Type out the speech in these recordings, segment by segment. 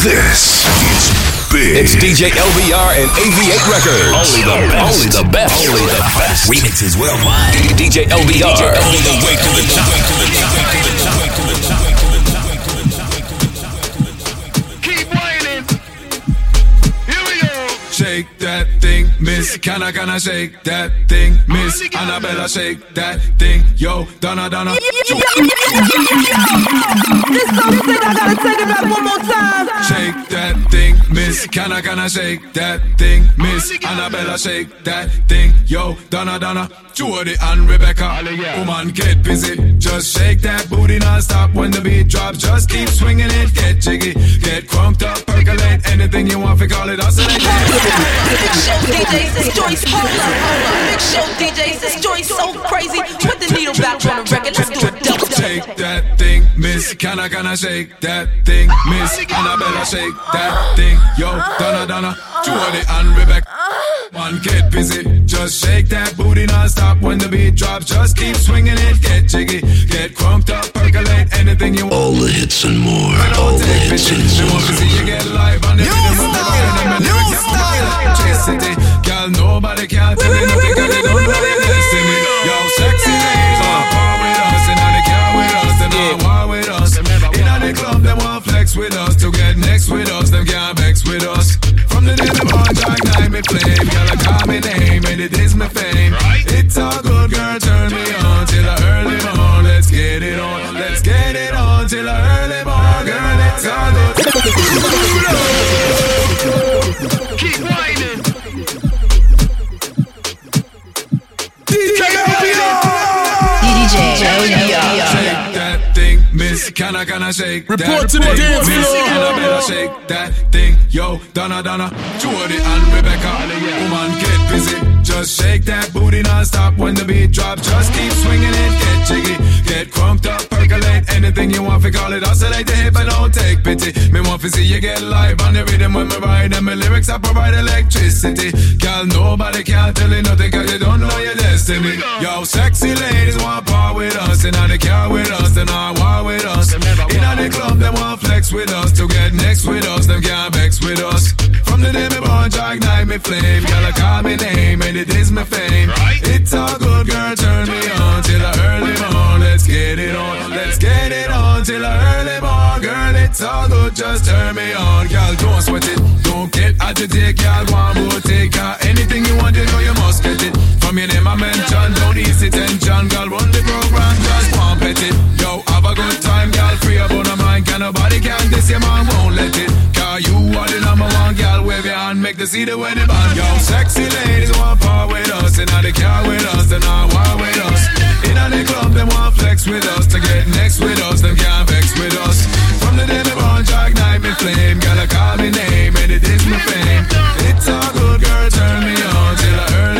This is big. It's DJ LBR and AV8 Records. Only the best. Only the best. Only the best. Remixes worldwide. DJ LBR. DJ All the way to the top. To the top. To the top. To the top. Keep whining. Here we go. Shake that thing, miss. Can I, can I shake that thing, miss? Annabella, shake that thing. Yo, Donna, Donna. This I gotta take it back one more time. Shake that thing, miss. Can I, can I shake that thing, miss? Annabella, shake that thing. Yo, Donna, Donna. Jody and Rebecca. Woman, get busy. Just shake that booty non-stop when the beat drops. Just keep swinging it, get jiggy. Get crunked up, percolate. Anything you want, we call it oscillate. DJs, it's Joyce. Hold up, hold up. Big show DJs, it's Joyce. So crazy. Put the needle back on the record. Let's do it. Shake that thing, miss. Can I, can I shake that thing, miss? Annabella, shake that thing. Yo, Donna, Donna. Jody and Rebecca. Man, get busy. Just shake that booty non-stop when the beat drops. Just keep swinging it, get jiggy. Get crunked up, percolate. Anything you want. All the hits and more. All the hits and They want to more. see you get live on the rhythm of the rhythm and lyrics of the electricity. Girl, nobody can tell you nothing 'cause they don't know your destiny. Yo, sexy ladies flex with us, to get next with us, them can't vex with us. From the day the born, Jah night me flame, girl, I call me name, and it is my fame. It's all good, girl, turn Can I, can I shake Report that to the dance floor. Annabella, shake that thing. Yo, Donna, Donna, Jody and Rebecca. Woman, get busy. Just shake that booty non-stop when the beat drops. Just keep swinging it, get jiggy. Get crunked up, Anything you want, we call it oscillate the hip and don't take pity. Me want to see you get live on the rhythm when me ride. And my lyrics, I provide electricity. Girl, nobody can tell you nothing cause you don't know your destiny. Yo, sexy ladies want part with us. And now they care with us, they not war with us. In the club, they want flex with us. To get next with us, them can't vex with us. From the day me born, night me flame. Girl, I call me name and it is my fame. It's all good, girl, turn me on till the early morn. Let's get it on, let's get it on till the early morn. Girl, it's all good, just turn me on. Girl, don't sweat it, don't get agitated. Girl, one more take her. Anything you want, you know you must get it. From your name I mention, don't ease the tension. Girl, run the program, just pump it. Yo, have a good time, girl, free up on the nobody can this, your man won't let it. Cause you are the number one, girl, wave your hand, make the see the wedding band. Yo, sexy ladies want part with us, and now they care with us, they not war with us. In the club, they want flex with us, to get next with us, them can't vex with us. From the day me born, Jah night me flame, I call me name, and it is my fame. It's all good, girl, turn me on till the early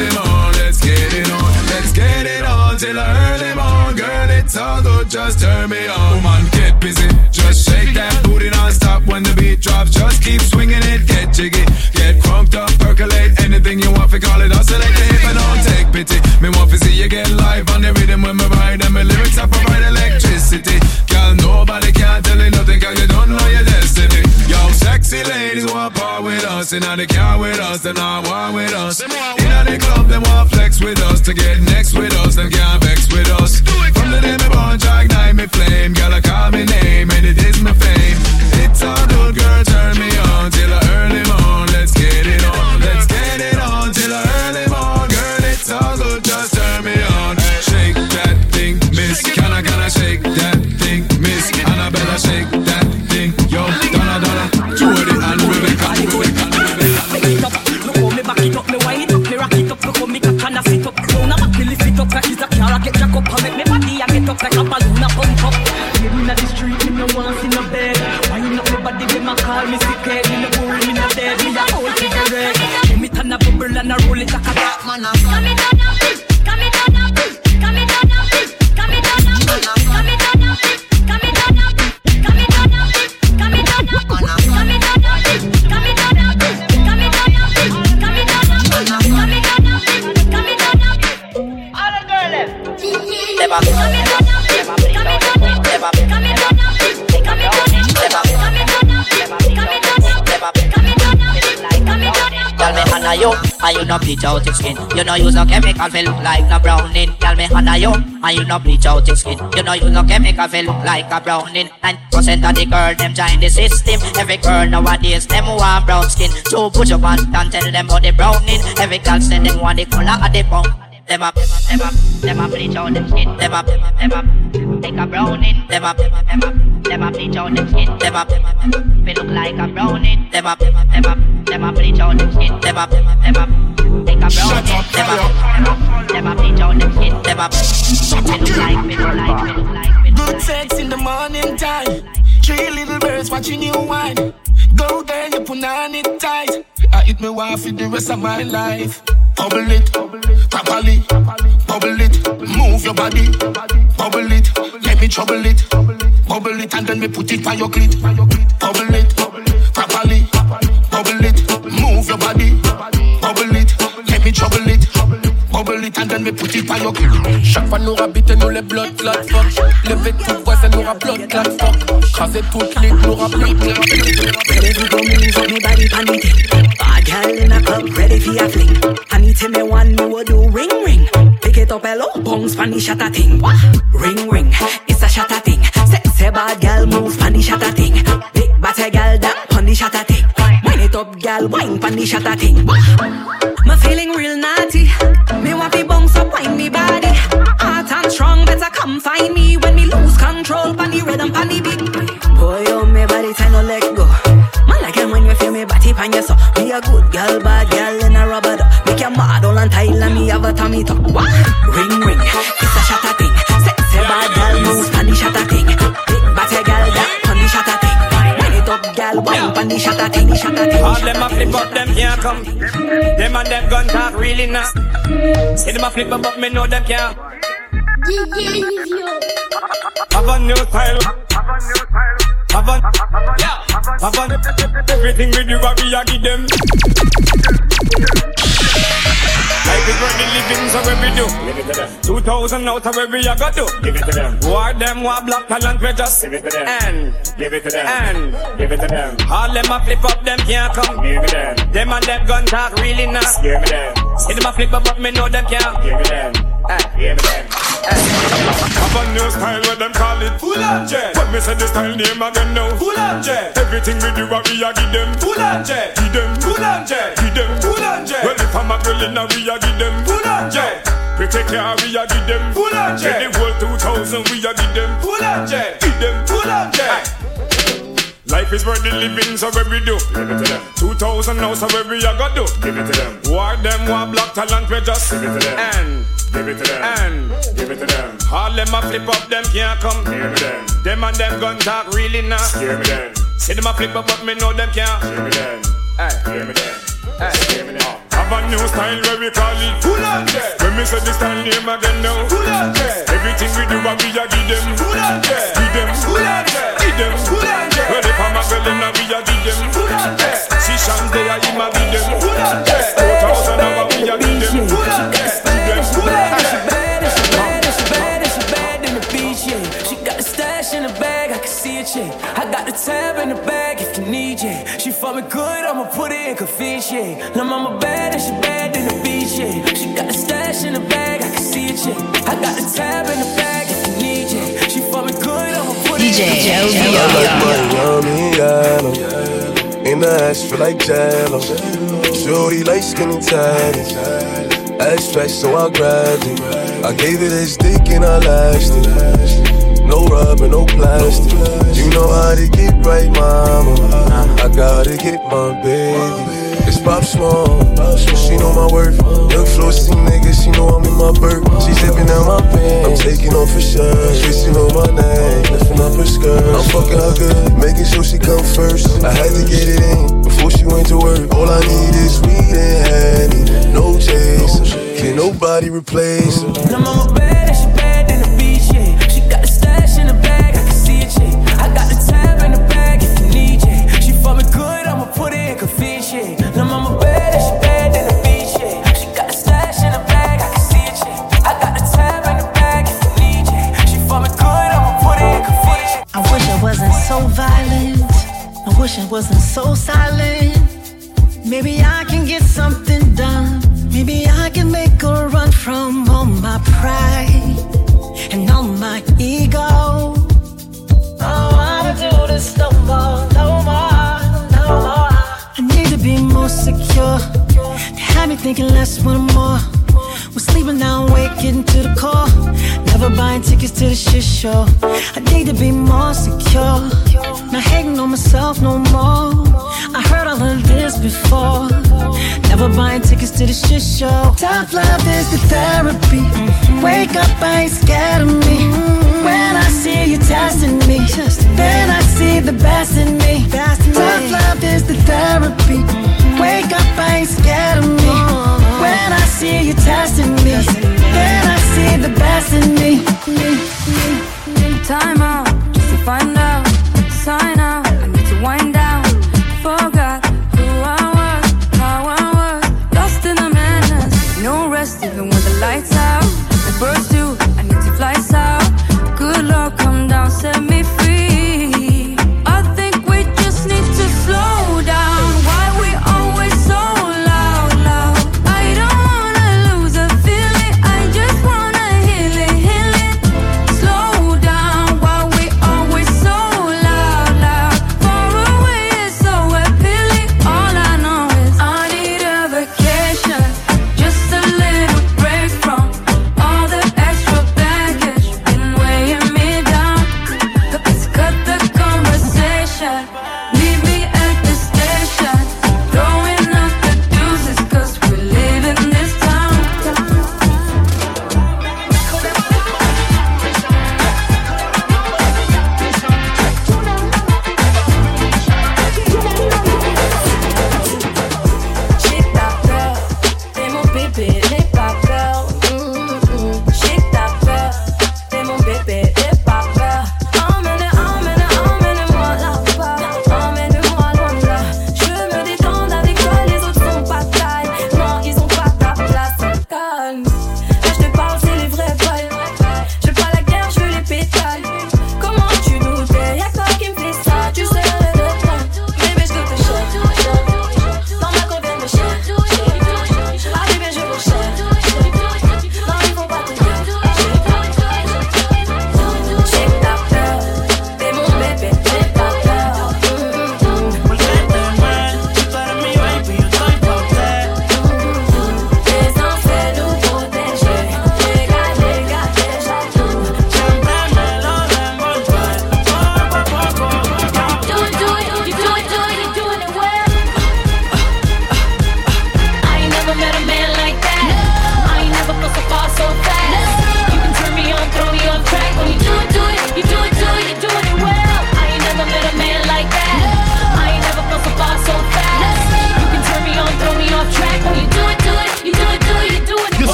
till early morn, girl, it's all good, just turn me on. Woman, get busy, just shake that booty non-stop when the beat drops. Just keep swinging it, get jiggy, get crunked up, percolate. Anything you want, we call it oscillate the hip and don't take pity. Me want to see you get live on the rhythm when me ride and my lyrics I provide electricity. Sexy ladies want part with us, and now they car with us, they not war with us. In the club, they want flex with us to get next with us, them can't vex with us. From the day me born, Jah night me flame, I call me name, and it is my fame. It's all good, girl, turn me on till the early morn. Let's get it on, let's get it on till the early morn, girl. It's all good, just turn me on. Shake that thing, miss. Can I, can I shake skin. You no use no chemical fi look like no browning. Girl me honor you. And you no bleach out your skin. You no use no chemical fi look like a browning. Nine percent of the girl them join the system. Every girl nowadays them want brown skin. So put your pants and tell them about the browning. Every girl send them want the color of the bone. Them up, them up, them up, bleach out them skin. Them up, them up, take a browning. Them up, them up, them up, bleach out them skin. Them up, we look like a browning. Them up, them up, them up, bleach out them skin. Them up, them up. Them up, up, bleach out them skin. Them like, we Good sex in the morning time. Three little birds watching you wine. Go there, you put on it tight. I eat me wife for the rest of my life. Bubble it, properly, bubble it, move your body, bubble it, let me trouble it, bubble it, and then me put it on your clit. Bubble it, properly, bubble it, move your body, me trouble it. Bubble it and then me put it on your. Chaque fois nous rabite nous les blood clot fuck Levé tout voisin nous ra blood clot fuck Craser toute lit nous ra blood clot Ready to go move anybody pan the thing. Bad girl in a club, ready for a fling. Anytime me want me will do ring ring. Pick it up hello, bounce pan the shatter thing. Ring ring, it's a shatter thing. Sexy bad girl move pan the shatter thing. Big bad girl pan the shatter thing. Wind it up girl, wine pan the shatter thing. Me real naughty. Me want to bounce up, wine me body. Hot and strong, better come find me when me lose control. Pan the rhythm, pan the beat. Boy, oh me body time no let go. Man like when you feel me body pan your so. Me a good girl, bad girl in a rubber duck. Make your model and and me have a tummy tuck. What? Ring ring, it's a shatter thing. Sexy bad girl move pan the shatter thing. Big bad girl that pan the shatter thing. Wind it up, girl, wine pan the shatter thing, shatter thing. All them a flip up, them can't come. Them and them gun talk really not. See them a flip up, but me know them can't. Have a new style. Have a, yeah. Have a, everything we do, what we a give them. Life is the living, so we do? Give it to them. Two thousand out of where we a got to. Give it to them. War them, war black talent, we just give it to them. And give it to them. And give it to them. All them a flip up, them can't come. Give me them. Them and them gun talk really not. Give me them. See them a flip up, but me know them can't. Give me them. Eh, give me them. Have a new style, what them call it. Full on jet When me say the style name again now. Full on jet Everything we do, we a give them. Full on jet Give them. Full on jet Give them. Full on jet Well, if I'm a girl in a we a give them. Full on jet Pretty care, we a give them. Full on jet The whole 2000, we a give them. Full on jet Give them. Full on jet Life is worth the living, so what we do? Give it to them. 2000 now, so what we a got do? Give it to them. War them, war black talent, we just give it to them. And give it to them. And give it to them. All them a flip up, them can't come. Give me them. Them and them gun talk really not. Give me them. See them a flip up, but me know them can't. Give me them. Hey, give me them. Hey, give me them. Have a new style where we call it Full on When me say the style name again now Full on Everything we do, what we a give them Full on I'ma put it in confiance, I like my yummy yellow. In the ass feel like jello. Shorty like skinny tatties. Ass fat, so I grabbed it. I gave it his dick and I lashed it. No rubber, no plastic. You know how to get right, mama. I gotta get my baby. Pop so she know my worth. Young flossy nigga, she know I'm in my birth. She zipping out my pants, I'm taking off her shirt. Kissing on my neck, lifting up her skirt. I'm fucking her good, making sure she come first. I had to get it in before she went to work. All I need is weed and honey, no chaser. Can nobody replace her? show. I need to be more secure. Not hating on myself no more. I heard all of this before. Never buying tickets to the shit show. Tough love is the therapy. Wake up, I ain't scared of me. When I see you testing me, then I see the best in me. Tough love is the therapy. Wake up, I ain't scared of me. When I see you testing me, then I see the best in me. Time out, just to find out, sign out.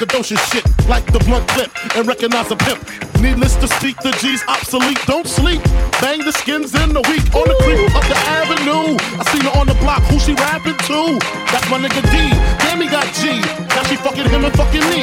braggadocious shit like the blunt clip and recognize a pimp. Needless to speak, the G's obsolete. Don't sleep. Bang the skins in the week on the creep up the avenue. I seen her on the block. Who she rapping to? That's my nigga D. Damn, he got G. Now she fucking him and fucking me.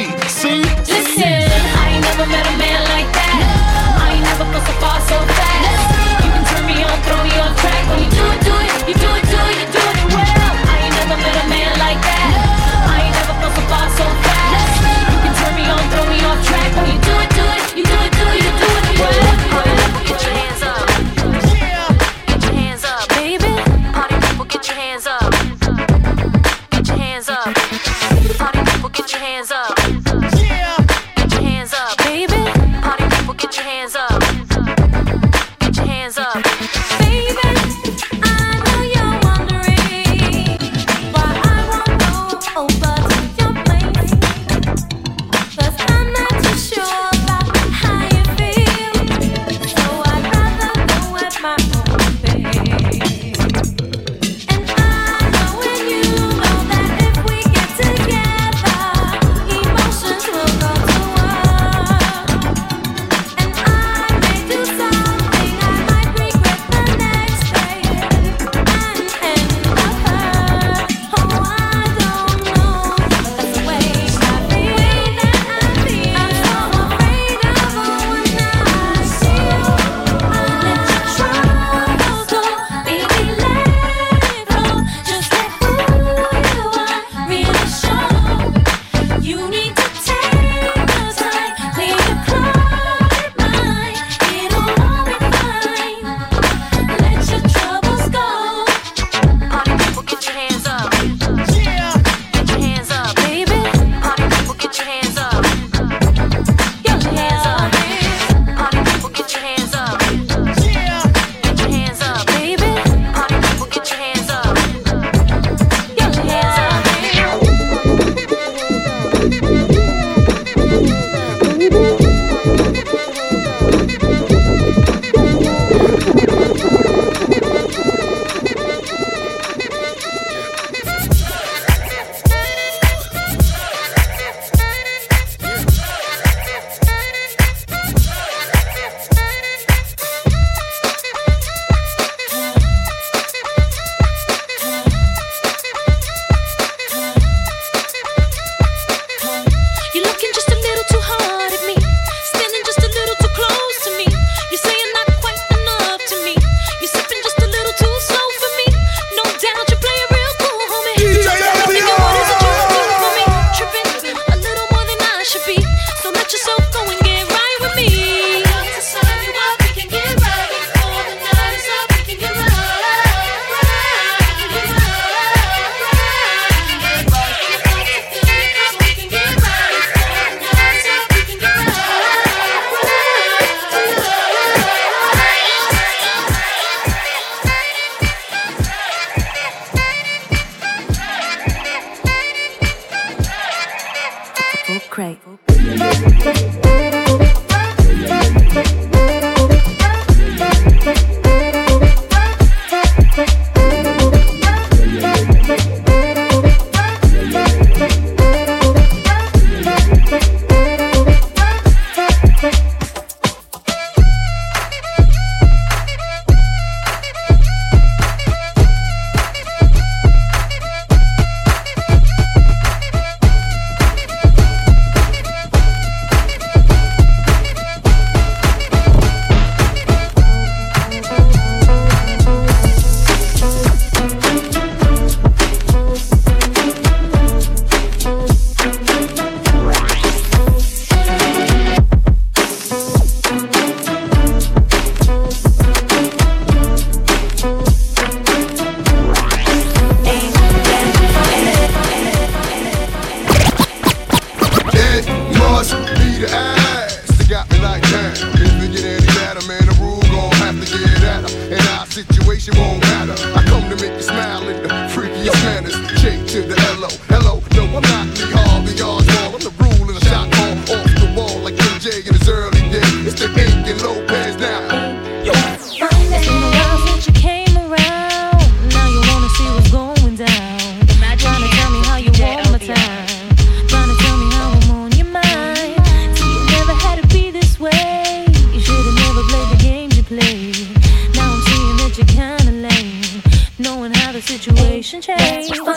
generation change.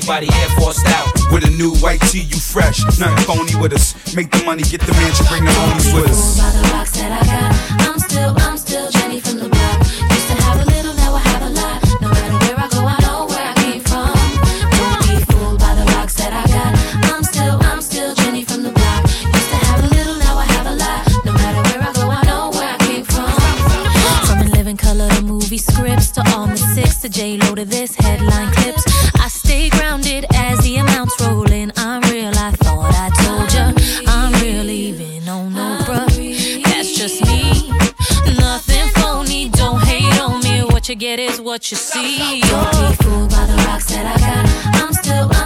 everybody Air Forced out. With a new white tee, you fresh. Nothing phony with us. Make the money, get the mansion, bring the homies with us. By the that I got, I'm still, I'm still Jenny from the block. Used to have a little, now I have a lot. No matter where I go, I know where I came from. Don't be fooled by the that I got. I'm still, I'm still Jenny from the block. Used to have a little, now I have a lot. No matter where I go, I know where I came from. From living color to movie scripts to the six to J Lo to this headline clips. I stay grounded get is what you see. Don't be fooled by the rocks that I got. I'm still.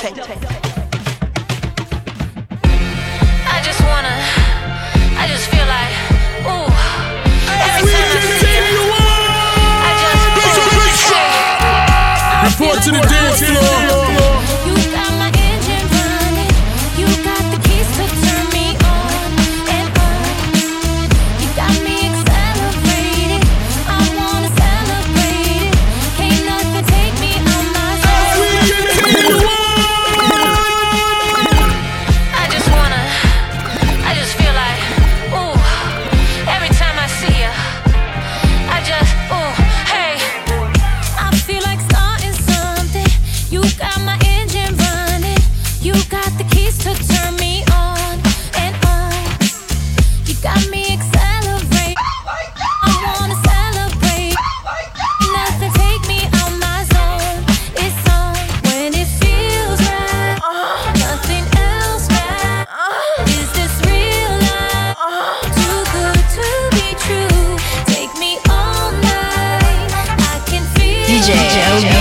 tape. DJ.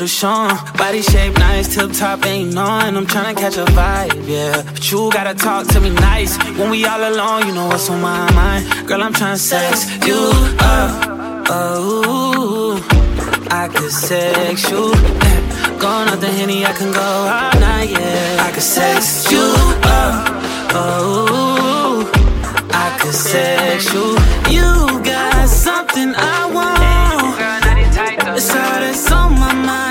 the Sean. Body shape nice, tip top ain't none. I'm tryna catch a vibe, yeah. But you gotta talk to me nice. When we all alone, you know what's on my mind. Girl, I'm tryna sex you up. Oh, I could sex you. Eh, gone off the henny, I can go all night, yeah. I could sex you up. Oh, I could sex you. You got something I want. It's all that's on my mind.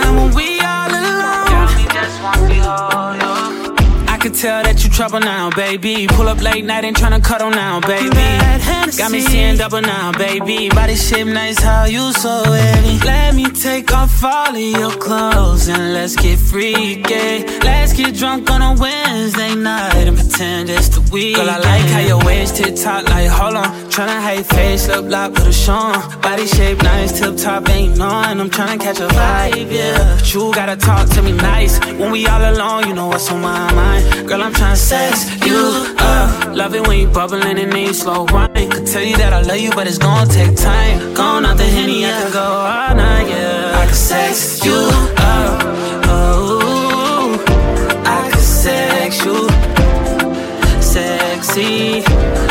tell that you trouble now, baby. Pull up late night and tryna cuddle now, baby. Got me seeing double now, baby. Body shape nice, how you so heavy. Let me take off all of your clothes and let's get freaky. Let's get drunk on a Wednesday night and pretend it's the weekend. Girl, I like how your waist hit top, like hold on tryna how your face look like with a Sean. Body shape nice, tip top, ain't none. I'm tryna catch a vibe, yeah. But you gotta talk to me nice. When we all alone, you know what's on my mind. Girl, I'm tryna sex you up. Love it when you bubbling and then you slow wine. Could tell you that I love you, but it's gonna take time. Gone out the henny, I could go all night, yeah. I could sex you up. Oh, I could sex you sexy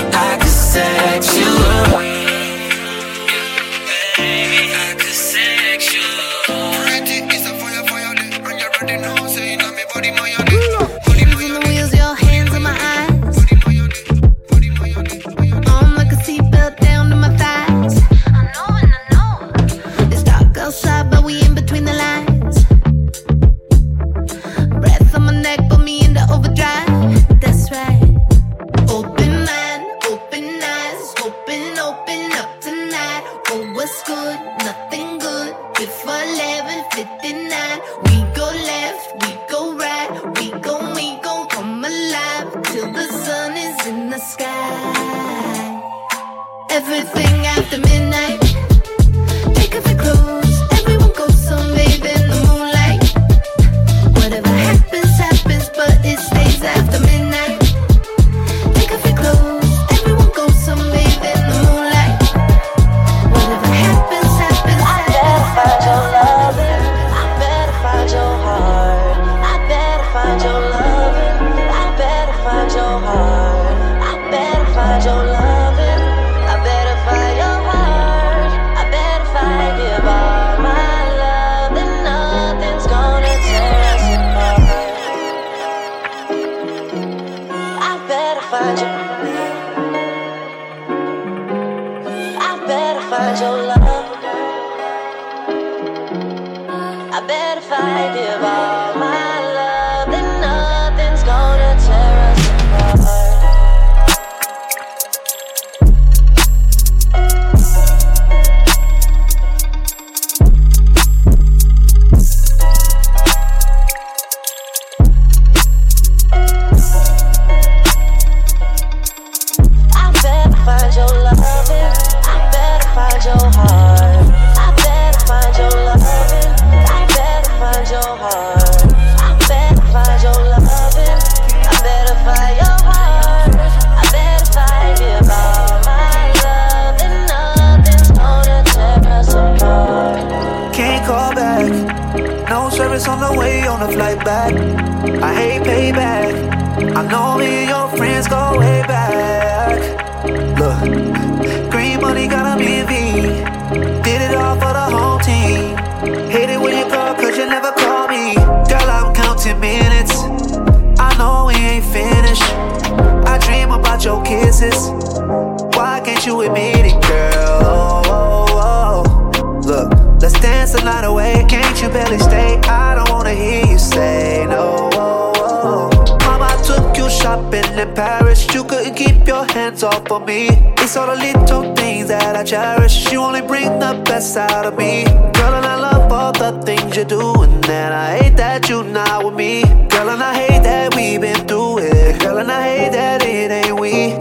it's all for me. It's all the little things that I cherish. You only bring the best out of me. Girl, and I love all the things you do. And then I hate that you're not with me. Girl, and I hate that we've been through it. Girl, and I hate that it ain't we.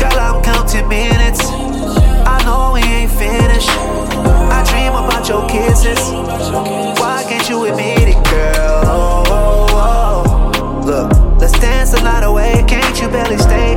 Girl, I'm counting minutes. I know we ain't finished. I dream about your kisses. Why can't you admit it, girl? Oh, oh, oh. Look, let's dance the night away. Can't you barely stay?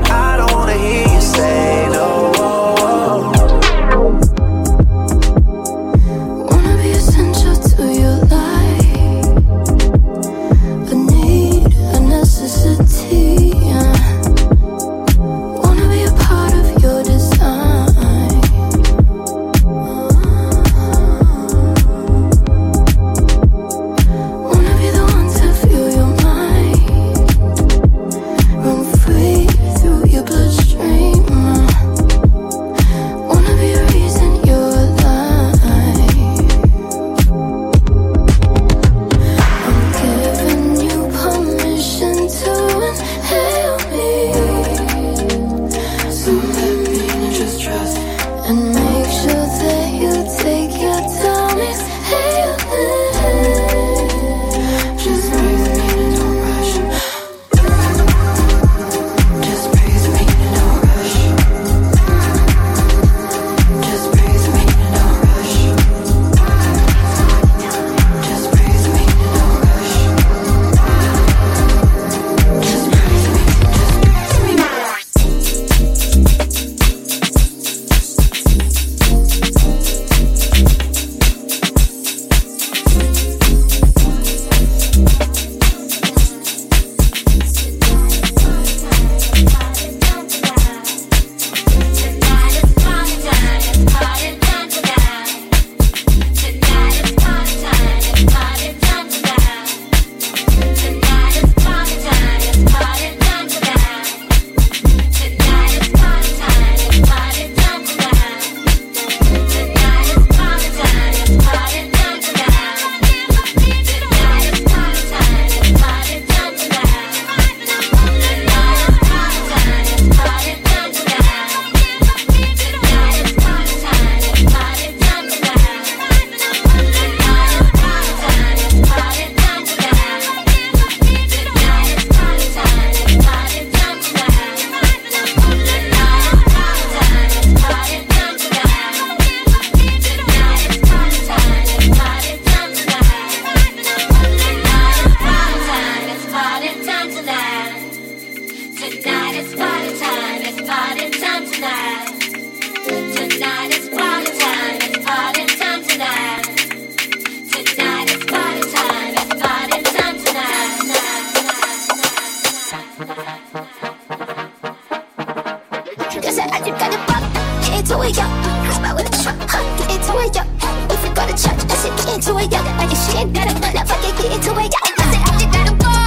아직까지 뻔. into it yo Grab out with a truck huh? Get into it yo If you go to church I said get into it yo I get shit that I'm not get into it yo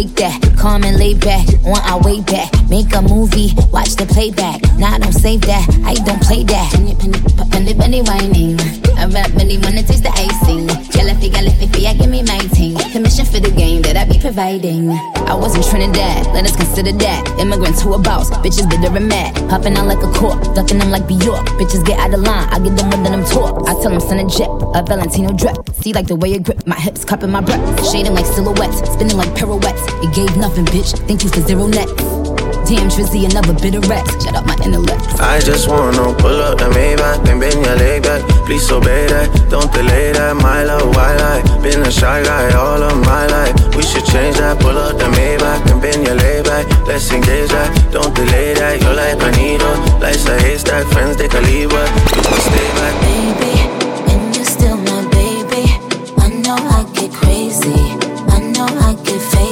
take that. Calm and lay back, on our way back. Make a movie, watch the playback. Nah, don't save that, I don't play that. Penny, penny, penny, penny whining. I rap really wanna taste the icing. Lift it, yeah, give me my ting. Commission for the game that I be providing. I was in Trinidad, let us consider that. Immigrants who a boss, bitches bitter and mad. Popping out like a cork, ducking them like Bjork. Bitches get out of line, I get them within them talk. I tell them send a jet, a Valentino drip. See like the way it grip, my hips cupping my breath. Shading like silhouettes, spinning like pirouettes. It gave nothing, bitch. Thank you for zero net. Damn, Drizzy, another bit of rest. Shut up my intellect. I just wanna pull up the Maybach and bend your leg back. Please obey that, don't delay that. My love, why lie? Been a shy guy all of my life. We should change that. Pull up the Maybach and bend your leg back. Let's engage that, don't delay that. You're like a needle, life's a haystack. Friends they can leave, but you can stay back. Baby,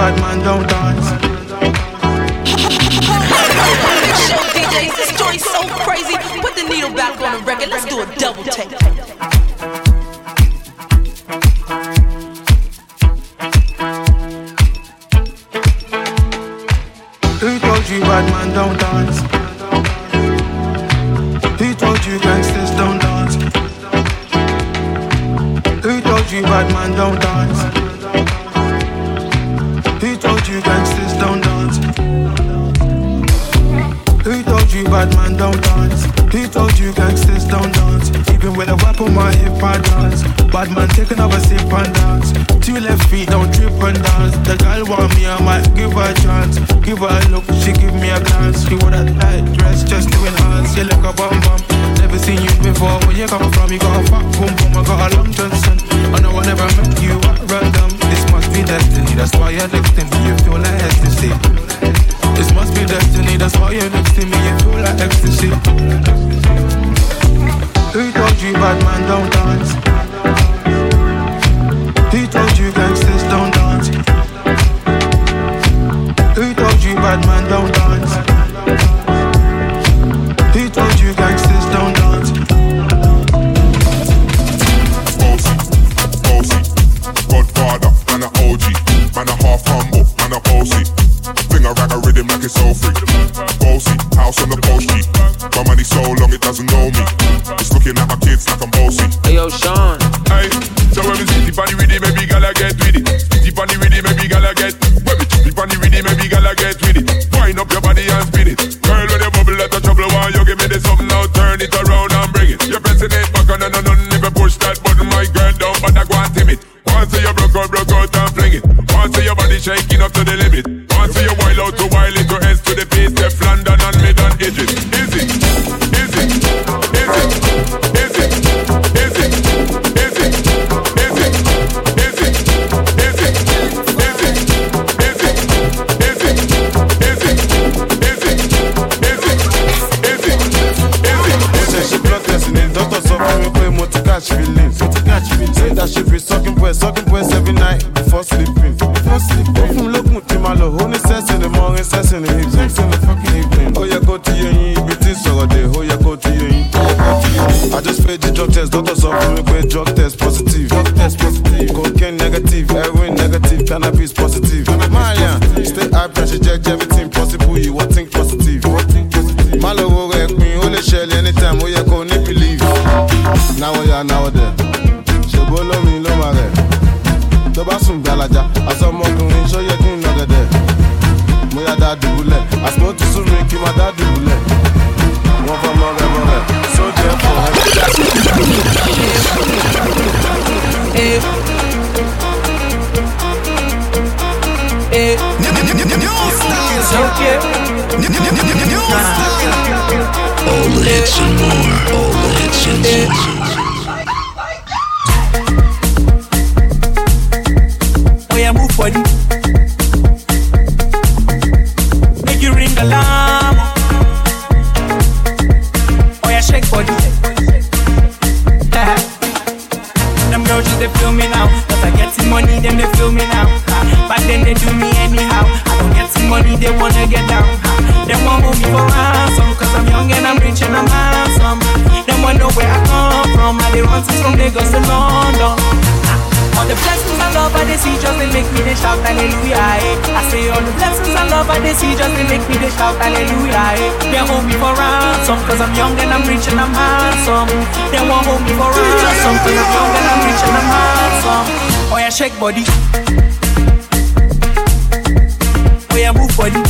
bad man don't dance? Show DJs, this joint's so crazy. Put the needle back on the record. Let's do a double take. Bad man take another sip and dance. Two left feet don't trip and dance. The girl want me, I might give her a chance. Give her a look, she give me a glance. She wore that light dress just to enhance. You like a bum bum. Never seen you before. Where you come from? You got a fat boom boom. I got a long Johnson. I know I never met you at random. This must be destiny. That's why you're next to me. You feel like ecstasy. This must be destiny. That's why you're next to me. You feel like ecstasy. Who told you bad man don't dance? Rag a rhythm like it's all free. Bossy, house on the post My money so long it doesn't know me. It's looking at my kids like I'm bossy. Hey yo, Sean. Hey, so when we sit deep on the rhythm, maybe gala get with it. Deep on the rhythm, maybe gala get. When we deep on the rhythm, maybe gala get with it. Wind up your body and spin it. Girl, when you bubble, let the trouble while you give me this something now. Turn it around and bring it. You're pressing it back on and on. If you push that button, my girl, down, but I go and tame it. Once you broke out, broke out and fling it. Once your body shaking up to the limit. Once you wild out to wild London and me done Egypt All the hits and more. All the hits and more. check body. Where I move body.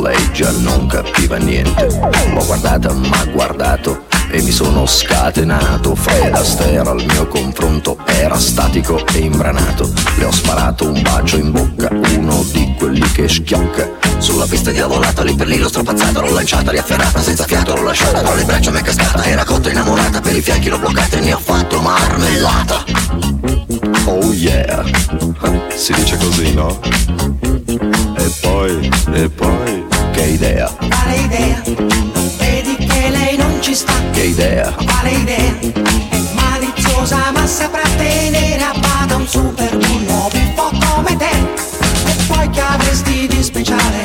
lei già non capiva niente. L'ho guardata, ma guardato e mi sono scatenato. Fred Astaire al mio confronto era statico e imbranato. Le ho sparato un bacio in bocca, uno di quelli che schiocca. Sulla pista diavolata, lì per lì l'ho strapazzata, l'ho lanciata, riafferrata, senza fiato, l'ho lasciata, tra le braccia mi è cascata, era cotta innamorata, per i fianchi l'ho bloccata e ne ho fatto marmellata. Oh yeah, si dice così, no? E poi, e poi, che idea. Vale idea, vedi che lei non ci sta. Che idea. Vale idea, è maliziosa ma saprà tenere a bada un super bullo un po' come te. E poi che avresti di speciale?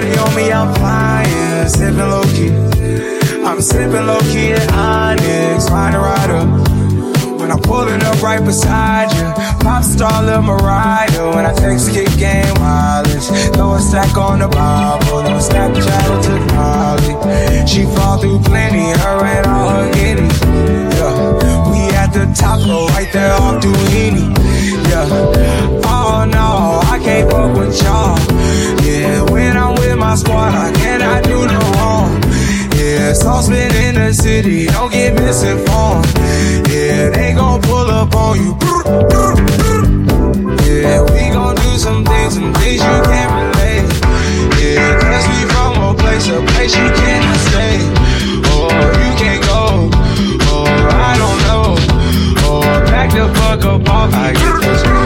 Body on me, I'm flying, sipping low key. I'm sipping low key at Onyx, find a rider. When I'm pulling up right beside you, pop star Lil Mariah. When I text kick game wireless, throw a stack on the Bible, no Snapchat to Molly. She fall through plenty, her and all her guineas. Yeah, we at the top, go right there off Duini. Yeah fuck with y'all. Yeah, when I'm with my squad, I cannot do no harm. Yeah, saucepan in the city, don't get misinformed. Yeah, they gon' pull up on you. Yeah, we gon' do some things, some things you can't relate. Yeah, cause we from a place, a place you cannot stay. Or you can't go, or I don't know. Or back the fuck up off, I get those.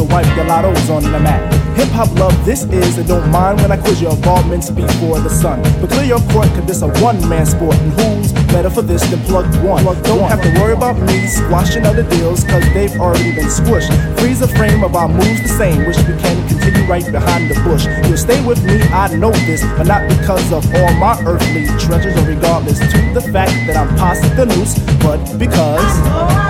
So wipe your lottos on the mat. Hip hop love, this is, and don't mind when I quiz your involvements before the sun. But clear your court, cause this a one man sport, and who's better for this than plug one? Plugged Don't have to worry about me squashing other deals, cause they've already been squished. Freeze the frame of our moves the same, wish we can continue right behind the bush. You'll stay with me, I know this, but not because of all my earthly treasures, or regardless to the fact that I'm past the noose, but because.